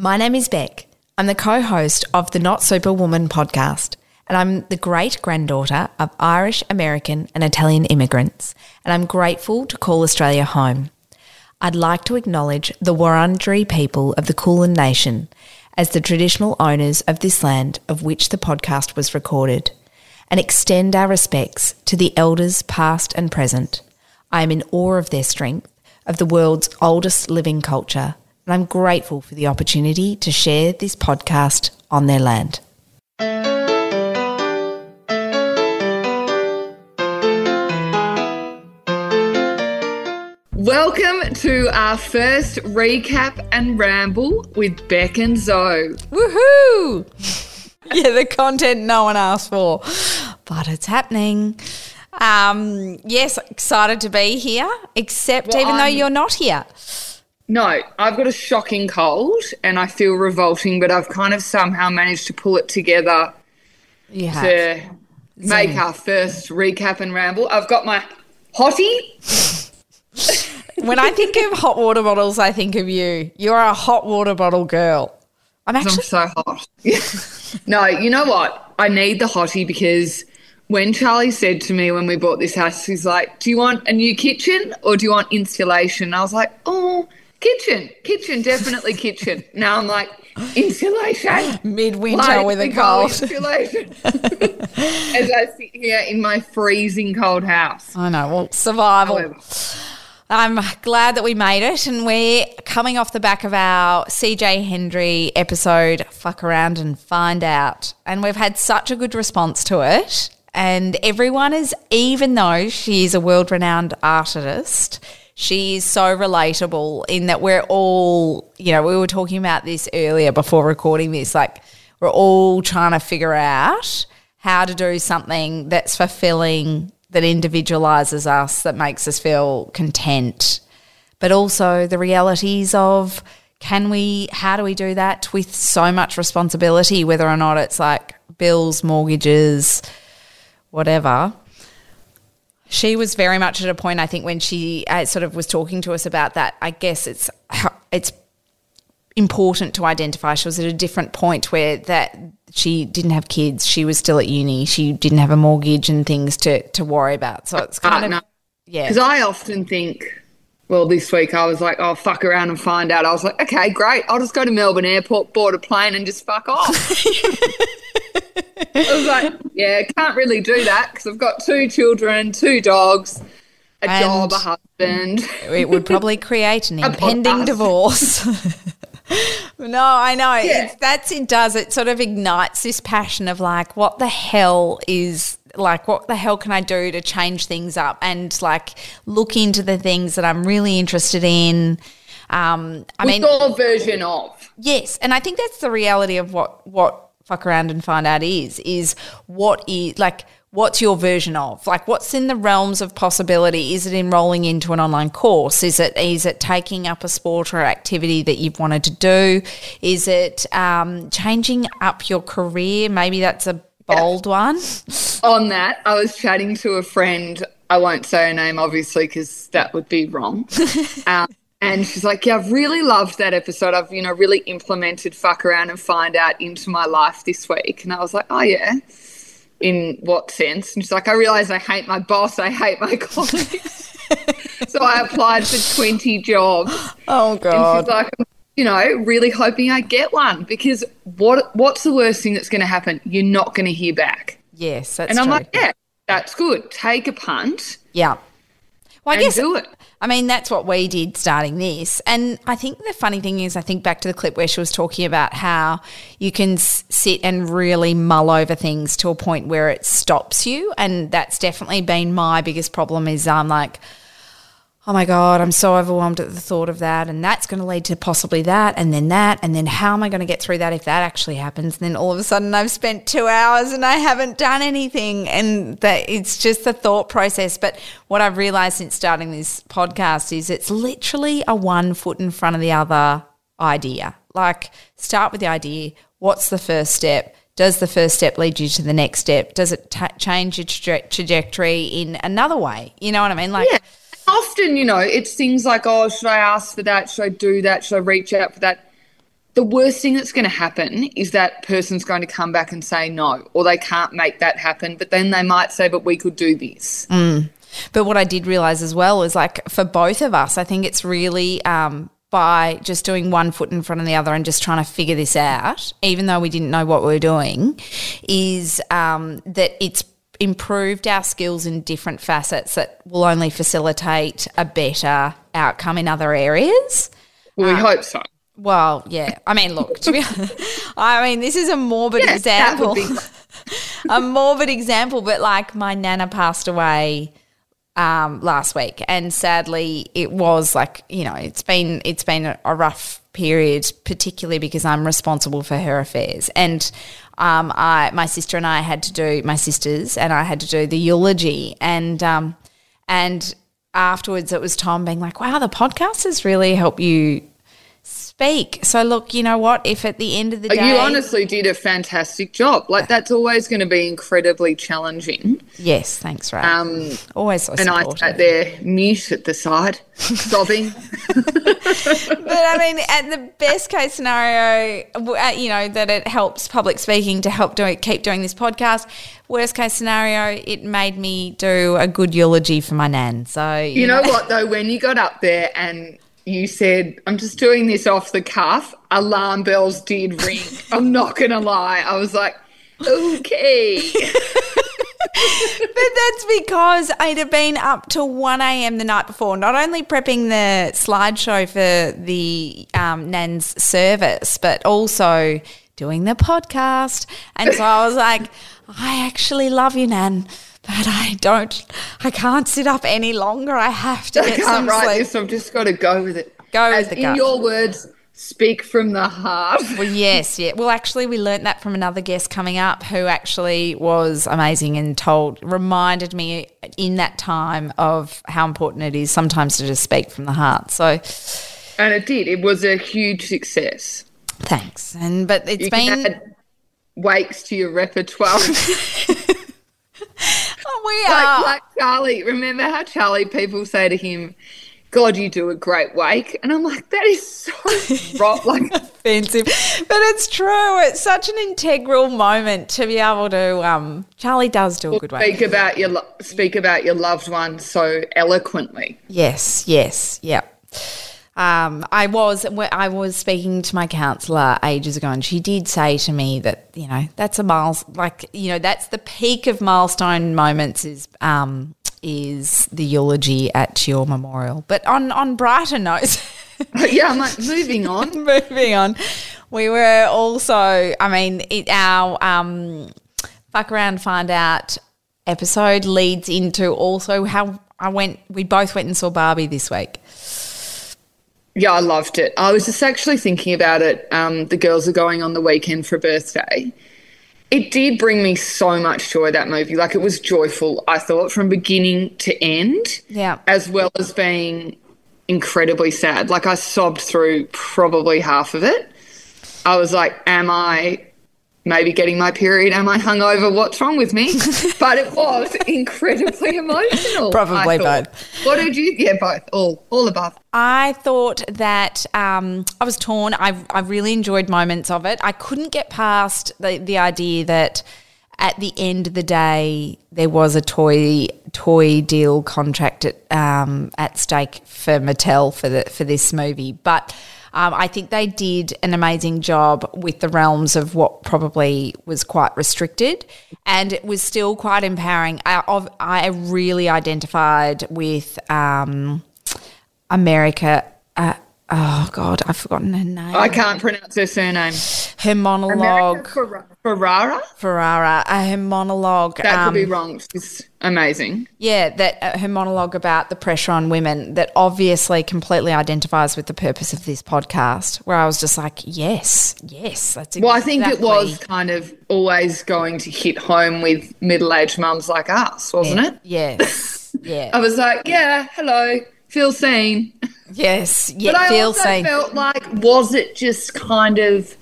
My name is Bec. I'm the co host of the Not Superwoman podcast, and I'm the great granddaughter of Irish, American, and Italian immigrants, and I'm grateful to call Australia home. I'd like to acknowledge the Wurundjeri people of the Kulin Nation as the traditional owners of this land of which the podcast was recorded, and extend our respects to the elders past and present. I am in awe of their strength, of the world's oldest living culture and I'm grateful for the opportunity to share this podcast on their land. Welcome to our first recap and ramble with Bec and Zoe. Woohoo! yeah, the content no one asked for, but it's happening. Um, yes, excited to be here, except well, even I'm, though you're not here. No, I've got a shocking cold and I feel revolting, but I've kind of somehow managed to pull it together you to make our first recap and ramble. I've got my hottie. when I think of hot water bottles, I think of you. You're a hot water bottle girl. I'm actually I'm so hot. no, you know what? I need the hottie because when Charlie said to me when we bought this house, he's like, "Do you want a new kitchen or do you want insulation?" I was like, "Oh." Kitchen, kitchen, definitely kitchen. Now I'm like, insulation. Midwinter with a cold. Insulation. As I sit here in my freezing cold house. I know. Well, survival. However. I'm glad that we made it, and we're coming off the back of our CJ Hendry episode, Fuck Around and Find Out. And we've had such a good response to it. And everyone is, even though she's a world renowned artist, she is so relatable in that we're all, you know, we were talking about this earlier before recording this. Like, we're all trying to figure out how to do something that's fulfilling, that individualizes us, that makes us feel content, but also the realities of can we, how do we do that with so much responsibility, whether or not it's like bills, mortgages, whatever she was very much at a point, I think, when she uh, sort of was talking to us about that. I guess it's it's important to identify. She was at a different point where that she didn't have kids. She was still at uni. She didn't have a mortgage and things to to worry about. So it's kind uh, of no. yeah. Because I often think. Well, this week I was like, oh, fuck around and find out. I was like, okay, great. I'll just go to Melbourne Airport, board a plane, and just fuck off. I was like, yeah, can't really do that because I've got two children, two dogs, a and job, a husband. it would probably create an impending divorce. no, I know. Yeah. It's, that's it does. It sort of ignites this passion of like, what the hell is like what the hell can I do to change things up and like look into the things that I'm really interested in. Um, I mean, your version of yes, and I think that's the reality of what what fuck around and find out is is what is like what's your version of like what's in the realms of possibility? Is it enrolling into an online course? Is it is it taking up a sport or activity that you've wanted to do? Is it um, changing up your career? Maybe that's a bold yeah. one. On that i was chatting to a friend i won't say her name obviously because that would be wrong. Um, and she's like, Yeah, I've really loved that episode. I've, you know, really implemented fuck around and find out into my life this week. And I was like, Oh, yeah. In what sense? And she's like, I realize I hate my boss. I hate my colleagues. so I applied for 20 jobs. Oh, God. And she's like, you know, really hoping I get one because what what's the worst thing that's going to happen? You're not going to hear back. Yes, that's And I'm true. like, yeah, that's good. Take a punt. Yeah. Well, I guess do it. I mean, that's what we did starting this. And I think the funny thing is, I think back to the clip where she was talking about how you can s- sit and really mull over things to a point where it stops you. And that's definitely been my biggest problem is I'm like, oh my God, I'm so overwhelmed at the thought of that. And that's going to lead to possibly that, and then that. And then how am I going to get through that if that actually happens? And then all of a sudden I've spent two hours and I haven't done anything. And that it's just the thought process. But what I've realized since starting this podcast is it's literally a one foot in front of the other idea. Like, start with the idea. What's the first step? Does the first step lead you to the next step? Does it t- change your tra- trajectory in another way? You know what I mean? Like, yeah often, you know, it's things like, oh, should I ask for that? Should I do that? Should I reach out for that? the worst thing that's going to happen is that person's going to come back and say no, or they can't make that happen. But then they might say, but we could do this. Mm. But what I did realize as well is like for both of us, I think it's really um, by just doing one foot in front of the other and just trying to figure this out, even though we didn't know what we were doing, is um, that it's improved our skills in different facets that will only facilitate a better outcome in other areas. Well, we um, hope so. Well, yeah. I mean, look, to be I mean, this is a morbid yeah, example. a morbid example, but like my nana passed away um, last week, and sadly, it was like you know, it's been it's been a, a rough period, particularly because I'm responsible for her affairs, and um, I my sister and I had to do my sisters and I had to do the eulogy, and um, and afterwards it was Tom being like, "Wow, the podcast has really helped you speak. So look, you know what? If at the end of the day, you honestly did a fantastic job. Like that's always going to be incredibly challenging. Yes, thanks, Ray. Um, always so. And I sat there mute at the side, sobbing. but I mean, at the best case scenario, uh, you know that it helps public speaking to help do keep doing this podcast. Worst case scenario, it made me do a good eulogy for my nan. So you, you know, know what though, when you got up there and you said, I'm just doing this off the cuff. Alarm bells did ring. I'm not going to lie. I was like, okay. but that's because I'd have been up till 1 a.m. the night before, not only prepping the slideshow for the um, Nan's service, but also doing the podcast. And so I was like, I actually love you, Nan but I don't, I can't sit up any longer. I have to I get some write sleep. This, I've just got to go with it. Go As with the in gut. your words, speak from the heart. Well, yes, yeah. Well, actually, we learnt that from another guest coming up who actually was amazing and told, reminded me in that time of how important it is sometimes to just speak from the heart. So, and it did. It was a huge success. Thanks. And but it's you been wakes to your repertoire. we like, are. Like Charlie. Remember how Charlie people say to him, God, you do a great wake. And I'm like, that is so. Like offensive. But it's true. It's such an integral moment to be able to um Charlie does do a good wake. Speak about your speak about your loved one so eloquently. Yes, yes, yeah. Um, I was I was speaking to my counsellor ages ago, and she did say to me that you know that's a miles like you know that's the peak of milestone moments is um, is the eulogy at your memorial. But on on brighter notes, yeah, I'm like moving on. moving on. We were also, I mean, it, our um, fuck around find out episode leads into also how I went. We both went and saw Barbie this week. Yeah, I loved it. I was just actually thinking about it. Um, the girls are going on the weekend for a birthday. It did bring me so much joy that movie. Like it was joyful, I thought, from beginning to end. Yeah. As well as being incredibly sad. Like I sobbed through probably half of it. I was like, am I maybe getting my period. Am I hungover? What's wrong with me? but it was incredibly emotional. Probably both. What did you? Yeah, both. All, all above. I thought that um, I was torn. I, I really enjoyed moments of it. I couldn't get past the the idea that at the end of the day, there was a toy toy deal contract at, um, at stake for Mattel for the for this movie, but um, I think they did an amazing job with the realms of what probably was quite restricted, and it was still quite empowering. I, I really identified with um, America. Uh, oh God, I've forgotten her name. I can't pronounce her surname. Her monologue. Ferrara. Ferrara. Uh, her monologue. That um, could be um, wrong. She's amazing. Yeah, that uh, her monologue about the pressure on women that obviously completely identifies with the purpose of this podcast. Where I was just like, yes, yes, that's. Exactly. Well, I think it was kind of always going to hit home with middle-aged mums like us, wasn't yeah. it? Yes. yeah. I was like, yeah, hello feel seen. Yes, yeah, but I feel also felt like was it just kind of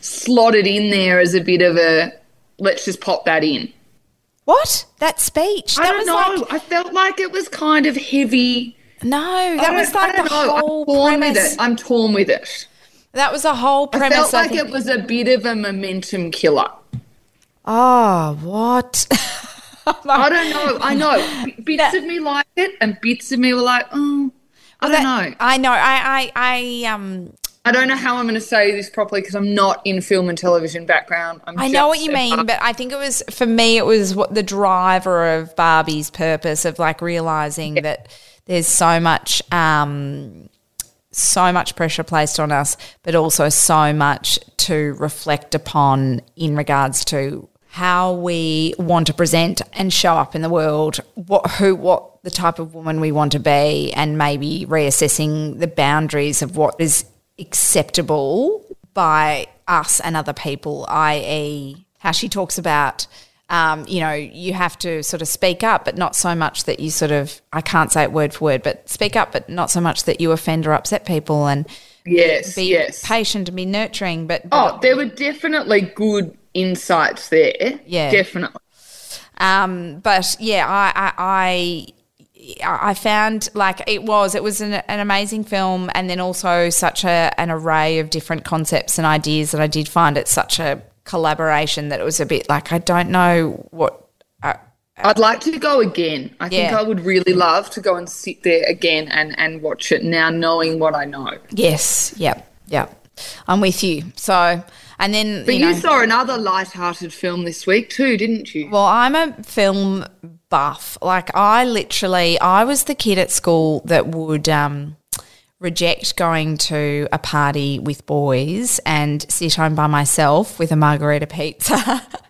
slotted in there as a bit of a let's just pop that in. What that speech? I don't know. Like, I felt like it was kind of heavy. No, that was like the know. whole I'm torn premise. with it. I'm torn with it. That was the whole premise. I felt I like think. it was a bit of a momentum killer. oh, what? I don't know. I know bits of me like it, and bits of me were like, oh, I don't know. I know. I, I, I, um, I don't know how I'm going to say this properly because I'm not in film and television background. I'm I know what you mean, but I think it was for me. It was what the driver of Barbie's purpose of like realizing that there's so much, um, so much pressure placed on us, but also so much to reflect upon in regards to how we want to present and show up in the world, what who what the type of woman we want to be, and maybe reassessing the boundaries of what is acceptable by us and other people, i.e., how she talks about. Um, you know, you have to sort of speak up, but not so much that you sort of, I can't say it word for word, but speak up, but not so much that you offend or upset people and yes, be yes. patient and be nurturing. But, but Oh, there were definitely good insights there. Yeah. definitely. Um, but yeah, I, I, I, I found like it was, it was an, an amazing film, and then also such a, an array of different concepts and ideas that I did find it such a collaboration that it was a bit like I don't know what. Uh, I'd like to go again. I think I would really love to go and sit there again and, and watch it now, knowing what I know. yes, yep, yep, I'm with you. So, and then But you you, saw another light-hearted film this week too, didn't you? Well, I'm a film buff. Like I literally, I was the kid at school that would um, reject going to a party with boys and sit home by myself with a margarita pizza.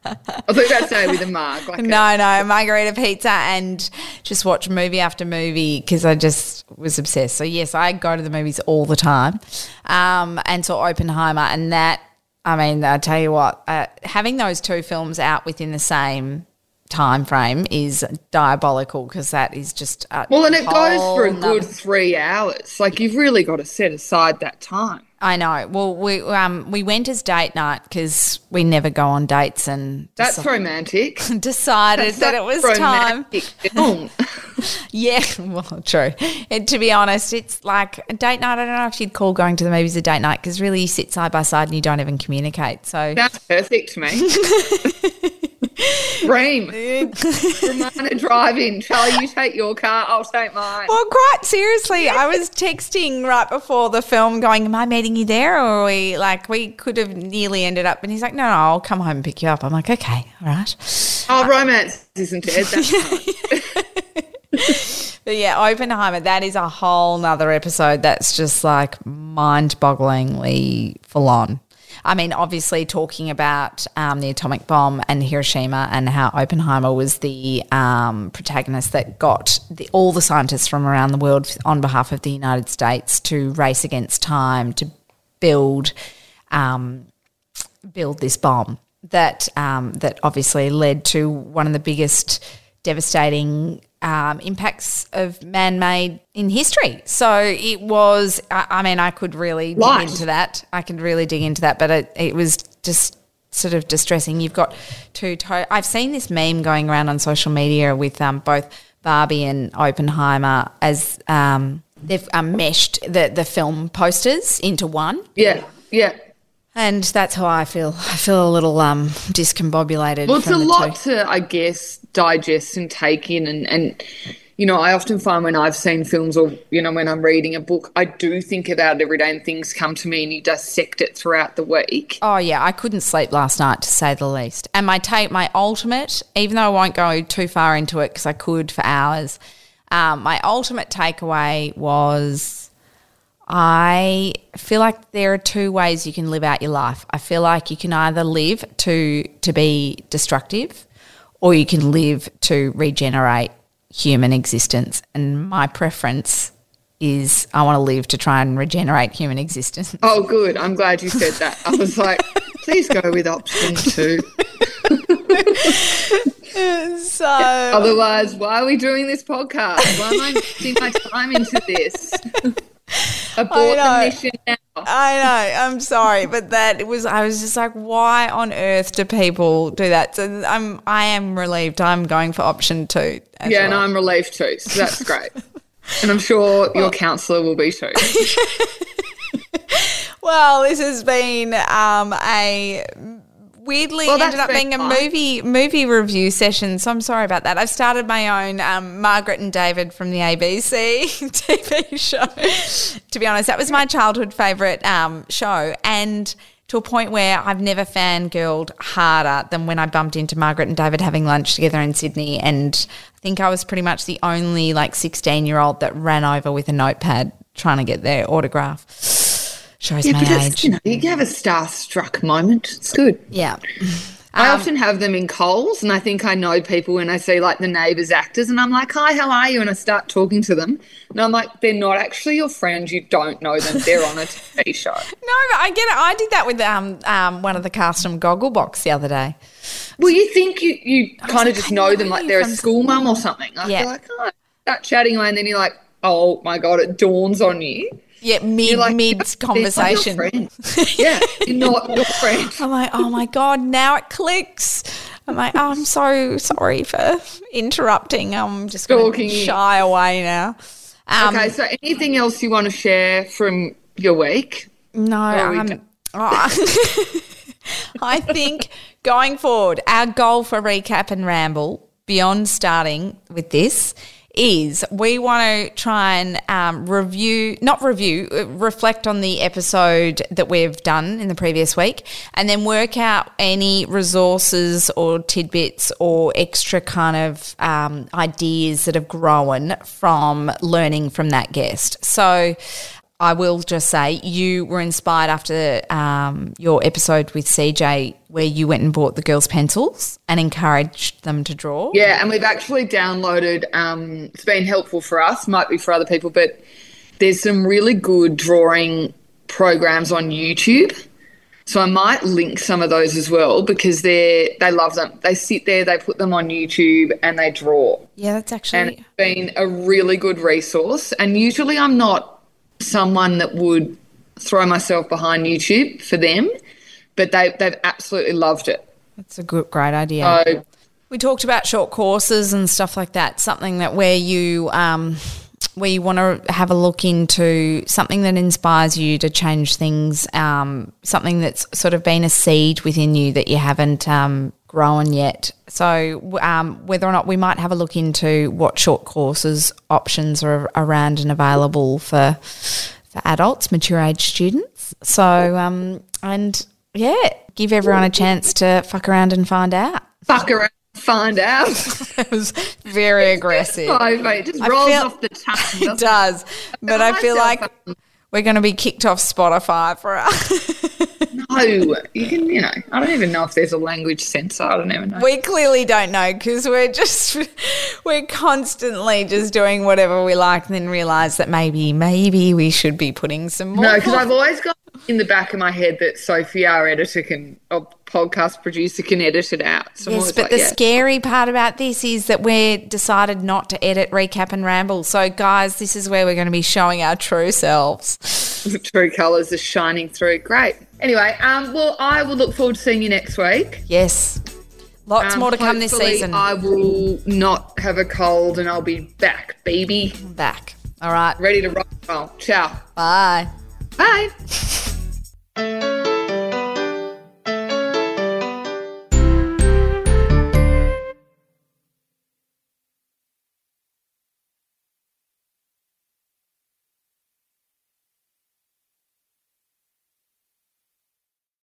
I were about to say with a mark. Like a- no, no, margarita pizza and just watch movie after movie because I just was obsessed. So yes, I go to the movies all the time, um, and saw Oppenheimer, and that. I mean, I tell you what, uh, having those two films out within the same time frame is diabolical because that is just Well, and it goes for a whole good three hours. Like you've really got to set aside that time. I know. Well, we um we went as date night because we never go on dates and That's deci- romantic. decided that it was time. Yeah, well, true. And to be honest, it's like a date night. I don't know if you'd call going to the movies a date night because really you sit side by side and you don't even communicate. So That's perfect to me. Dream. Ramona drive in. Charlie, you take your car. I'll take mine. Well, quite seriously, I was texting right before the film going, Am I meeting you there? Or are we like, we could have nearly ended up. And he's like, No, no, I'll come home and pick you up. I'm like, Okay, all right. Oh, romance isn't it? But yeah, Oppenheimer, that is a whole nother episode that's just like mind bogglingly full on. I mean, obviously, talking about um, the atomic bomb and Hiroshima and how Oppenheimer was the um, protagonist that got the, all the scientists from around the world on behalf of the United States to race against time to build um, build this bomb that um, that obviously led to one of the biggest devastating um, impacts of man-made in history. So it was. I, I mean, I could really dig into that. I could really dig into that, but it, it was just sort of distressing. You've got two. To- I've seen this meme going around on social media with um, both Barbie and Oppenheimer as um, they've um, meshed the the film posters into one. Yeah, yeah. And that's how I feel. I feel a little um, discombobulated. Well, it's from a the lot two. to, I guess, digest and take in. And, and, you know, I often find when I've seen films or, you know, when I'm reading a book, I do think about it every day and things come to me and you dissect it throughout the week. Oh yeah, I couldn't sleep last night to say the least. And my take, my ultimate, even though I won't go too far into it because I could for hours. Um, my ultimate takeaway was I feel like there are two ways you can live out your life. I feel like you can either live to to be destructive or you can live to regenerate human existence. And my preference is I want to live to try and regenerate human existence. Oh, good. I'm glad you said that. I was like, please go with option two. So Otherwise, why are we doing this podcast? Why am I putting my time into this? Abort the mission now. I know. I'm sorry, but that was. I was just like, why on earth do people do that? So I'm. I am relieved. I'm going for option two. Yeah, and well. I'm relieved too. So that's great. And I'm sure your counsellor will be too. Well, Well, this has been um, a weirdly Well, ended up being a movie movie review session. So I'm sorry about that. I've started my own um, Margaret and David from the ABC TV show. to be honest, that was my childhood favorite um, show, and to a point where I've never fangirled harder than when I bumped into Margaret and David having lunch together in Sydney, and I think I was pretty much the only like 16 year old that ran over with a notepad trying to get their autograph. Shows Yeah, my age. you know, you have a starstruck moment. It's good. Yeah. I Um, often have them in Coles, and I think I know people when I see like the neighbours actors, and I'm like, "Hi, how are you?" And I start talking to them, and I'm like, "They're not actually your friends. You don't know them. They're on a TV show." No, I get it. I did that with um, um, one of the cast from Gogglebox the other day. Well, you think you you kind like, of just know know them like they're a school mum or something. I Yeah. feel like, oh, start chatting away, and then you're like, "Oh my god!" It dawns on you. Yeah, mid like, mid conversation. yeah, you're not your friend. I'm like, oh my god, now it clicks. I'm like, oh, I'm so sorry for interrupting. I'm just going to shy away now. Um, okay, so anything else you want to share from your week? No, we um, oh, I think going forward, our goal for recap and ramble beyond starting with this is we want to try and um, review, not review, uh, reflect on the episode that we've done in the previous week, and then work out any resources or tidbits or extra kind of um, ideas that have grown from learning from that guest. So, I will just say you were inspired after um, your episode with CJ, where you went and bought the girls' pencils and encouraged them to draw. Yeah, and we've actually downloaded. Um, it's been helpful for us, might be for other people, but there's some really good drawing programs on YouTube. So I might link some of those as well because they they love them. They sit there, they put them on YouTube, and they draw. Yeah, that's And actually it's been a really good resource. And usually I'm not someone that would throw myself behind YouTube for them, but they they've absolutely loved it. that's a good, great idea. So We talked about short courses and stuff like that. Something that where you um, where you want to have a look into something that inspires you to change things. Um, something that's sort of been a seed within you that you haven't um, grown yet. So um, whether or not we might have a look into what short courses options are around and available for for adults, mature age students. So um, and yeah, give everyone a chance to fuck around and find out. fuck around, find out. It was very aggressive. Oh, mate, it just rolls feel- off the tongue. It doesn't but I feel like we're going to be kicked off Spotify for a No, you can, you know, I don't even know if there's a language censor. I don't even know. we clearly don't know because we're just we're constantly just doing whatever we like, and then realize that maybe maybe we should be putting some more. No, because I've always got in the back of my head that Sophie, our editor, can, or podcast producer, can edit it out. So Yes, but like, the yeah. scary part about this is that we decided not to edit, recap, and ramble. So, guys, this is where we're going to be showing our true selves. the true colours are shining through. Great. Anyway, um, well, I will look forward to seeing you next week. Yes, lots Um, more to come this season. I will not have a cold and I'll be back, baby. Back. All right. Ready to rock and roll. Ciao. Bye. Bye. Thank you.